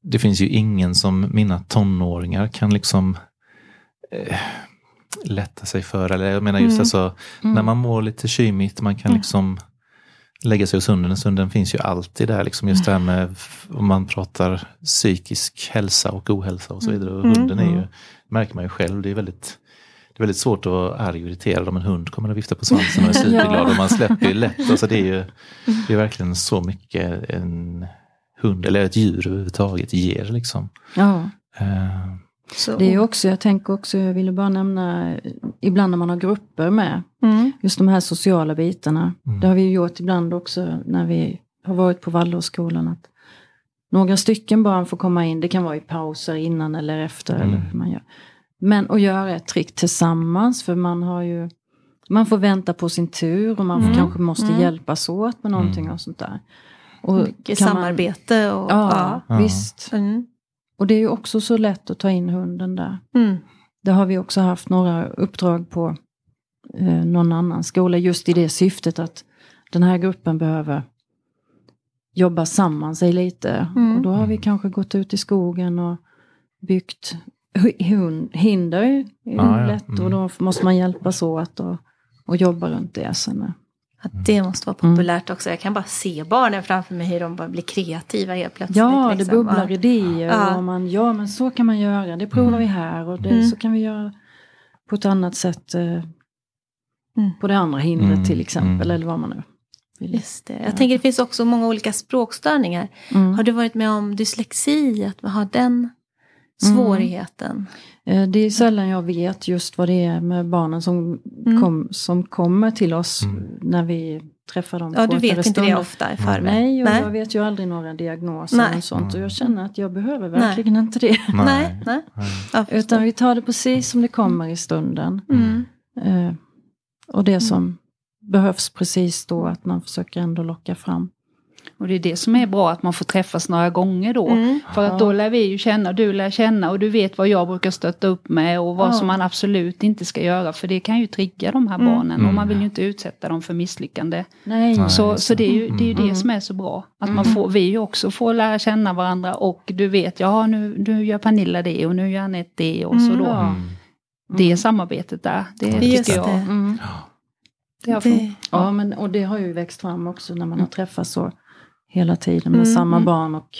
det finns ju ingen som mina tonåringar kan liksom eh, lätta sig för. Eller jag menar just Mm. alltså, Mm. när man mår lite kymigt, man kan Mm. liksom lägga sig hos hunden en stund, den finns ju alltid där. Liksom just det här med, om man pratar psykisk hälsa och ohälsa och så vidare. Och Mm. hunden är ju, Mm. märker man ju själv, det är väldigt det är väldigt svårt att vara arg och irriterad om en hund kommer och viftar på svansen och är superglad. Och man släpper ju lätt. Alltså det, är ju, det är verkligen så mycket en hund, eller ett djur överhuvudtaget, ger. Liksom. Ja. Eh, Så. Det är också, jag tänker också, jag ville bara nämna, ibland när man har grupper med, Mm. just de här sociala bitarna. Mm. Det har vi ju gjort ibland också när vi har varit på Waldorfskolan. Att några stycken barn får komma in, det kan vara i pauser innan eller efter. Mm. Eller hur man gör. Men att göra ett trick tillsammans, för man har ju man får vänta på sin tur och man får Mm. kanske måste Mm. hjälpas åt med någonting Mm. och sånt där. Och Mycket kan man- samarbete och... Ja, Ja. visst. Mm. Och det är ju också så lätt att ta in hunden där. Mm. Det har vi också haft några uppdrag på eh, någon annan skola just i det syftet att den här gruppen behöver jobba samman sig lite. Mm. Och då har vi kanske gått ut i skogen och byggt hinder. är ju Ja, ja. Mm. och då måste man hjälpas åt och, och jobba runt det. Sen. Att det måste vara Mm. populärt också. Jag kan bara se barnen framför mig hur de bara blir kreativa helt plötsligt. Ja, det liksom. bubblar Ja. idéer. Ja. Och man, ja, men så kan man göra. Det provar Mm. vi här och det, Mm. så kan vi göra på ett annat sätt eh, Mm. på det andra hindret Mm, till exempel. mm. Eller vad man nu vill. Just det. Jag tänker det finns också många olika språkstörningar. Mm. Har du varit med om dyslexi? Att ha den svårigheten? Eh, Det är sällan jag vet just vad det är med barnen som, Mm. kom, som kommer till oss Mm. när vi träffar dem. Ja, du vet inte det ofta i förväg? Nej, och Nej. jag vet ju aldrig några diagnoser Nej. och sånt. Och Mm. jag känner att jag behöver verkligen inte det. Nej, nej. nej. Utan vi tar det precis som det kommer i stunden. Mm. Eh, och det som behövs precis då, att man försöker ändå locka fram. Och det är det som är bra att man får träffas några gånger då. Mm. För att då lär vi ju känna, du lär känna och du vet vad jag brukar stötta upp med och vad Ja. som man absolut inte ska göra. För det kan ju trigga de här Mm. barnen och Mm. man vill ju inte utsätta dem för misslyckande. Nej. Så, så det. är ju det, är ju det Mm. som är så bra. Att man Mm. får, vi ju också får lära känna varandra och du vet, ja nu, nu gör Pernilla det och nu gör Anette det och så Mm. då. Mm. Det samarbetet där, det Just tycker jag. det. Mm. Det har Det, Ja, men, och det har ju växt fram också när man har träffats så hela tiden med Mm, samma mm. barn. Och,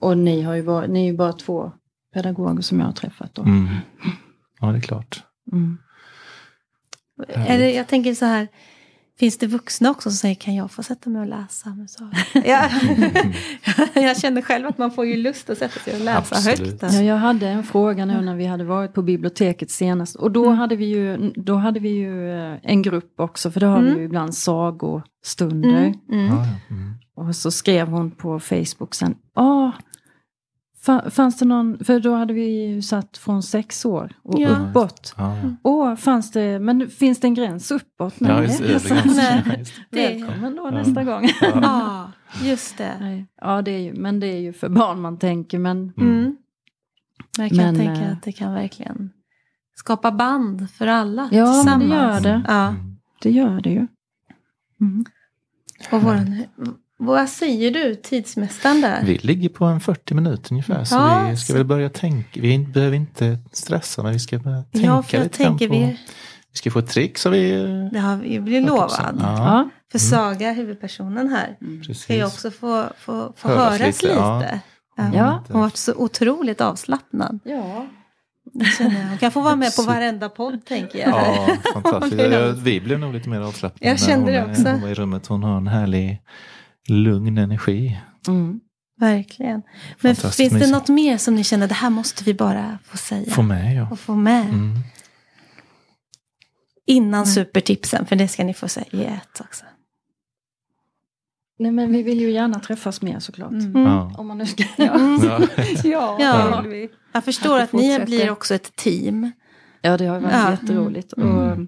och ni, har ju varit, ni är ju bara två pedagoger som jag har träffat. Då. Mm. Ja, det är klart. Mm. eller jag tänker så här. Finns det vuxna också som säger kan jag få sätta mig och läsa med Sara? Ja. jag känner själv att man får ju lust att sätta sig och läsa Absolut. högt. Ja, jag hade en fråga nu när vi hade varit på biblioteket senast. Och då hade vi ju, då hade vi ju eh, en grupp också, för då har Mm. vi ju ibland sagostunder. Mm. Mm. Ja, ja. Mm. och så skrev hon på Facebook sen, ah, fa- fanns det någon, för då hade vi ju satt från sex år och Ja. uppåt. Ja, Åh, fanns det, men finns det en gräns uppåt? ja just det. Det ganska- Nej. ja, just det. Det- Välkommen då Ja. nästa gång. Ja, just det. Nej. Ja, det är ju, men det är ju för barn man tänker. Men Mm. Men jag kan Men, tänka eh, att det kan verkligen skapa band för alla Ja, men det tillsammans. gör det. Ja. Mm. det gör det ju. Mm. Och våran, vad säger du, tidsmästaren där? Vi ligger på en 40 minuter ungefär. Så Ja, vi ska så- väl börja tänka. Vi behöver inte stressa men vi ska börja tänka ja, för jag lite tänker på. vi, Vi ska få ett trick så vi... det har vi blivit lovad. Ja, Ja. För Saga, huvudpersonen här, precis. ska ju också få, få, få Höras höras, lite, lite. ja. Hon har varit så otroligt avslappnad. ja. Hon kan få vara med på Så- varenda podd tänker jag. Ja, fantastiskt. Vi blev nog lite mer avslappnade Jag kände det också. hon var i rummet. Hon har en härlig lugn energi. Mm. Verkligen. Men finns det något mer som ni känner, det här måste vi bara få säga Få med ja. och få med? Mm. Innan supertipsen, för det ska ni få säga i ett också. Nej, men vi vill ju gärna träffas mer såklart. Mm. Ja. Om man nu ska... Mm. Ja. ja, Ja. vill vi. Jag förstår Att ni blir också ett team. Ja, det har varit Ja. jätteroligt. Mm. Och,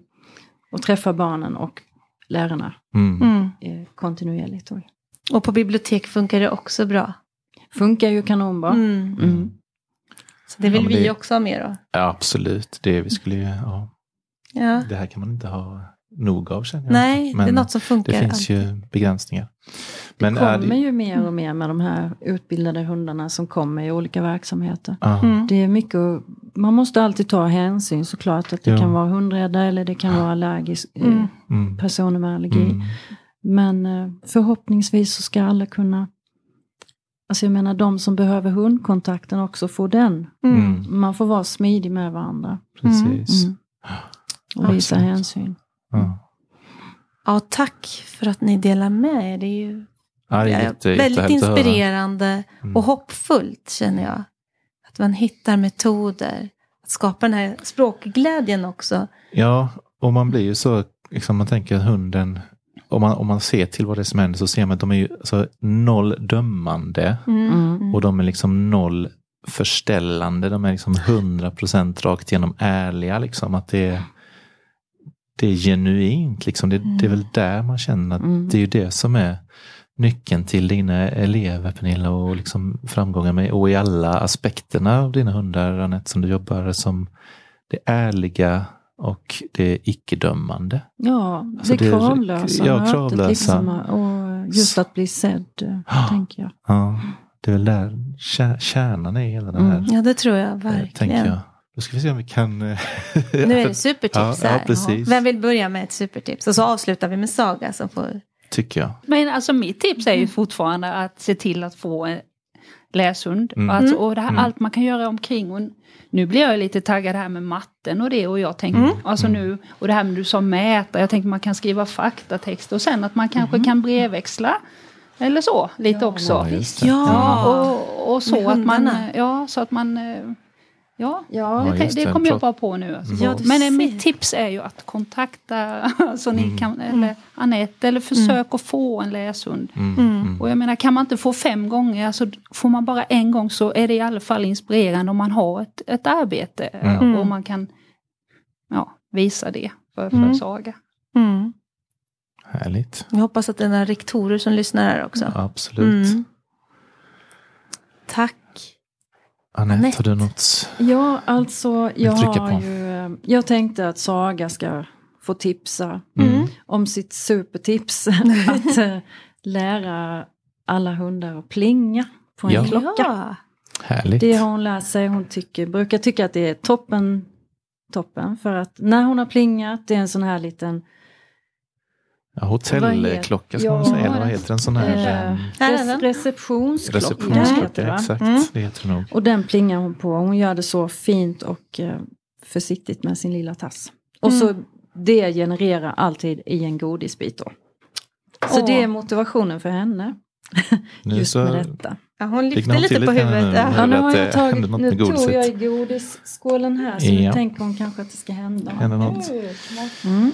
och träffa barnen och lärarna Mm. Mm. eh, kontinuerligt. Och på bibliotek funkar det också bra. funkar ju kanonbra. Mm. Mm. Så det vill Ja, men vi det- också ha mer av. ja, absolut. Det, vi skulle ju, ja. Ja. det här kan man inte ha nog av känner jag. Nej, Men det är något som funkar. det finns ju begränsningar. Men det är kommer det, ju mer och mer med de här utbildade hundarna som kommer i olika verksamheter. Mm. Det är mycket, man måste alltid ta hänsyn såklart. Att det Ja. kan vara hundrädda eller det kan vara allergisk, mm, personer med allergi. mm, Men eh, förhoppningsvis så ska alla kunna, alltså jag menar de som behöver hundkontakten också få den. Mm. Man får vara smidig med varandra precis. Mm. och visa Absolut. hänsyn. Ja. Ja, tack för att ni delar med er. Det är ju Ja, det är jätte, väldigt inspirerande Mm. och hoppfullt känner jag. Att man hittar metoder. Att skapa den här språkglädjen också. Ja, och man blir ju så, liksom, man tänker att hunden, om man, om man ser till vad det är som händer så ser man att de är ju alltså, noll dömande Mm. och de är liksom noll förställande. De är liksom 100% rakt igenom ärliga. Liksom, att det är, det är genuint. Liksom. Det, det är väl där man känner att Mm. det är ju det som är nyckeln till dina elever Pernilla och liksom framgångar med och i alla aspekterna av dina hundar Anette som du jobbar som det ärliga och det icke-dömande. Ja, Alltså det det är- kravlösa ja, mötet kravlösa. Liksom, och just att bli sedd, Ja. tänker jag. Ja, det är väl där kär, kärnan är i hela det här. Mm. Ja, det tror jag eh, verkligen. Tänker jag. Då ska vi se om vi kan... eh, Nu är det supertips Ja, ja, här. precis. Vem vill börja med ett supertips? Och så avslutar vi med Saga som får... Tycker jag. Men alltså mitt tips är ju fortfarande att se till att få en läshund. Mm. Alltså, och det här, Mm. allt man kan göra omkring. Och nu blir jag lite taggad här med matten och det och jag tänker, Mm. alltså nu, och det här med du sa mäta, jag tänker man kan skriva faktatext och sen att man kanske kan brevväxla. Eller så, lite också. Ja, just det. Ja, och, och så att man, ja, så att man, eh, ja, Ja, det, det det. kommer jag bara på nu. Alltså. Du Men eh, ser. mitt tips är ju att kontakta så ni Mm. kan, eller Anette, eller försök att få en läshund. Mm. Mm. Mm. Och jag menar, kan man inte få fem gånger, alltså får man bara en gång så är det i alla fall inspirerande om man har ett, ett arbete. Mm. Och man kan ja, visa det för, för Mm. Saga. Mm. Härligt. Jag hoppas att det är några rektorer som lyssnar här också. Absolut. Mm. Tack. Anette, Anette. har du något? Ja, alltså jag har ju... eh, Jag tänkte att Saga ska få tipsa Mm. om sitt supertips. att eh, lära alla hundar att plinga på en Ja. klocka. Ja. Härligt. Det har hon lärt sig. Hon tycker, brukar tycka att det är toppen. Toppen för att när hon har plingat, det är en sån här liten Ja, hotellklocka ska Ja, man säga. Eller vad heter en sån här? eh, receptionsklocka. Receptionsklocka, exakt. Mm. Det heter nog. Och den plingar hon på. Hon gör det så fint och eh, försiktigt med sin lilla tass. Och så det genererar alltid i en godisbit då. Så Åh. det är motivationen för henne. Nu Just så med detta. Ja, hon lyfte lite på lite huvudet. nu? Ja. Nu har jag tagit, nu tog godiset. jag i godisskålen här så Ja. nu tänker hon kanske att det ska hända Händer något. Mm.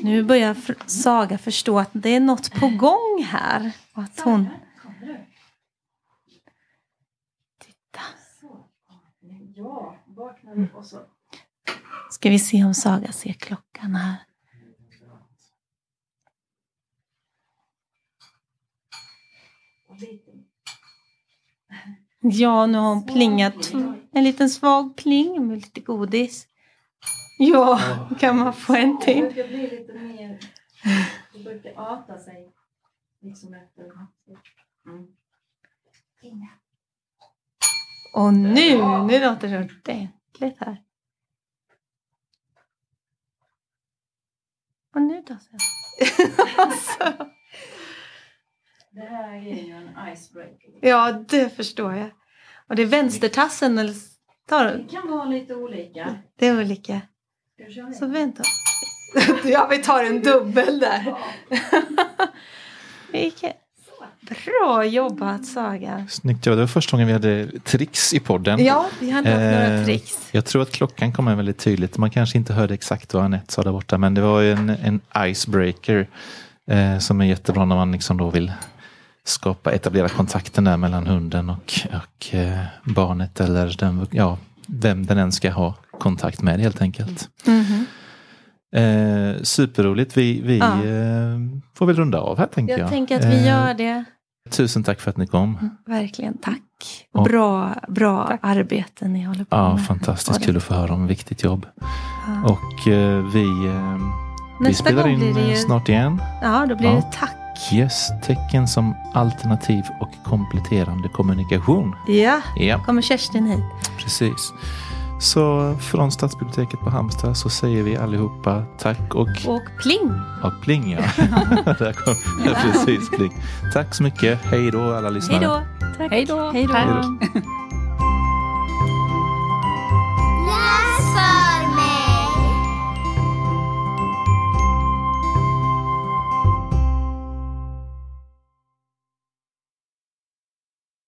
Nu börjar Saga förstå att det är något på gång här. Och att hon... Titta. Ska vi se om Saga ser klockan här. Ja, nu har hon plingat. En liten svag pling med lite godis. Ja, kan man få en Det till? brukar bli lite mer, det brukar arta sig liksom efter mm. Och nu, nu låter det ordentligt här. Och nu då? så? Det här är ju en icebreaker. ja, det förstår jag. Och det är vänstertassen eller tar Det kan vara lite olika. Det är olika. Så vänta. ja, vi tar en dubbel där. Vilket bra jobbat Saga. Snyggt. Det var första gången vi hade tricks i podden. Ja, vi hade haft några Eh, tricks. Jag tror att klockan kommer väldigt tydligt. Man kanske inte hörde exakt vad Anette sa där borta, men det var ju en, en icebreaker eh, som är jättebra när man liksom då vill skapa, etablera kontakten där mellan hunden och, och eh, barnet eller den, ja, vem den än ska ha kontakt med helt enkelt. Mhm. Eh, superroligt. Vi, vi Ja. eh, får väl runda av här tänker jag. Jag tänker att vi Eh, gör det. Tusen tack för att ni kom. Verkligen, tack. Och- Bra, bra arbete ni håller på Ja, med. fantastiskt Ja, kul att få höra om viktigt jobb. Ja. Och eh, vi, eh, vi spelar gång in blir det ju- snart igen. Ja, då blir Ja. det tack. Yes-tecken som alternativ och kompletterande kommunikation. Ja, ja. kommer Kerstin hit. Precis. Så från Stadsbiblioteket på Halmstad så säger vi allihopa tack och... Och pling! Och pling ja. Där kom ja, precis pling. Tack så mycket. Hej då alla lyssnare. Hej då. Tack. Hej då. Hej då.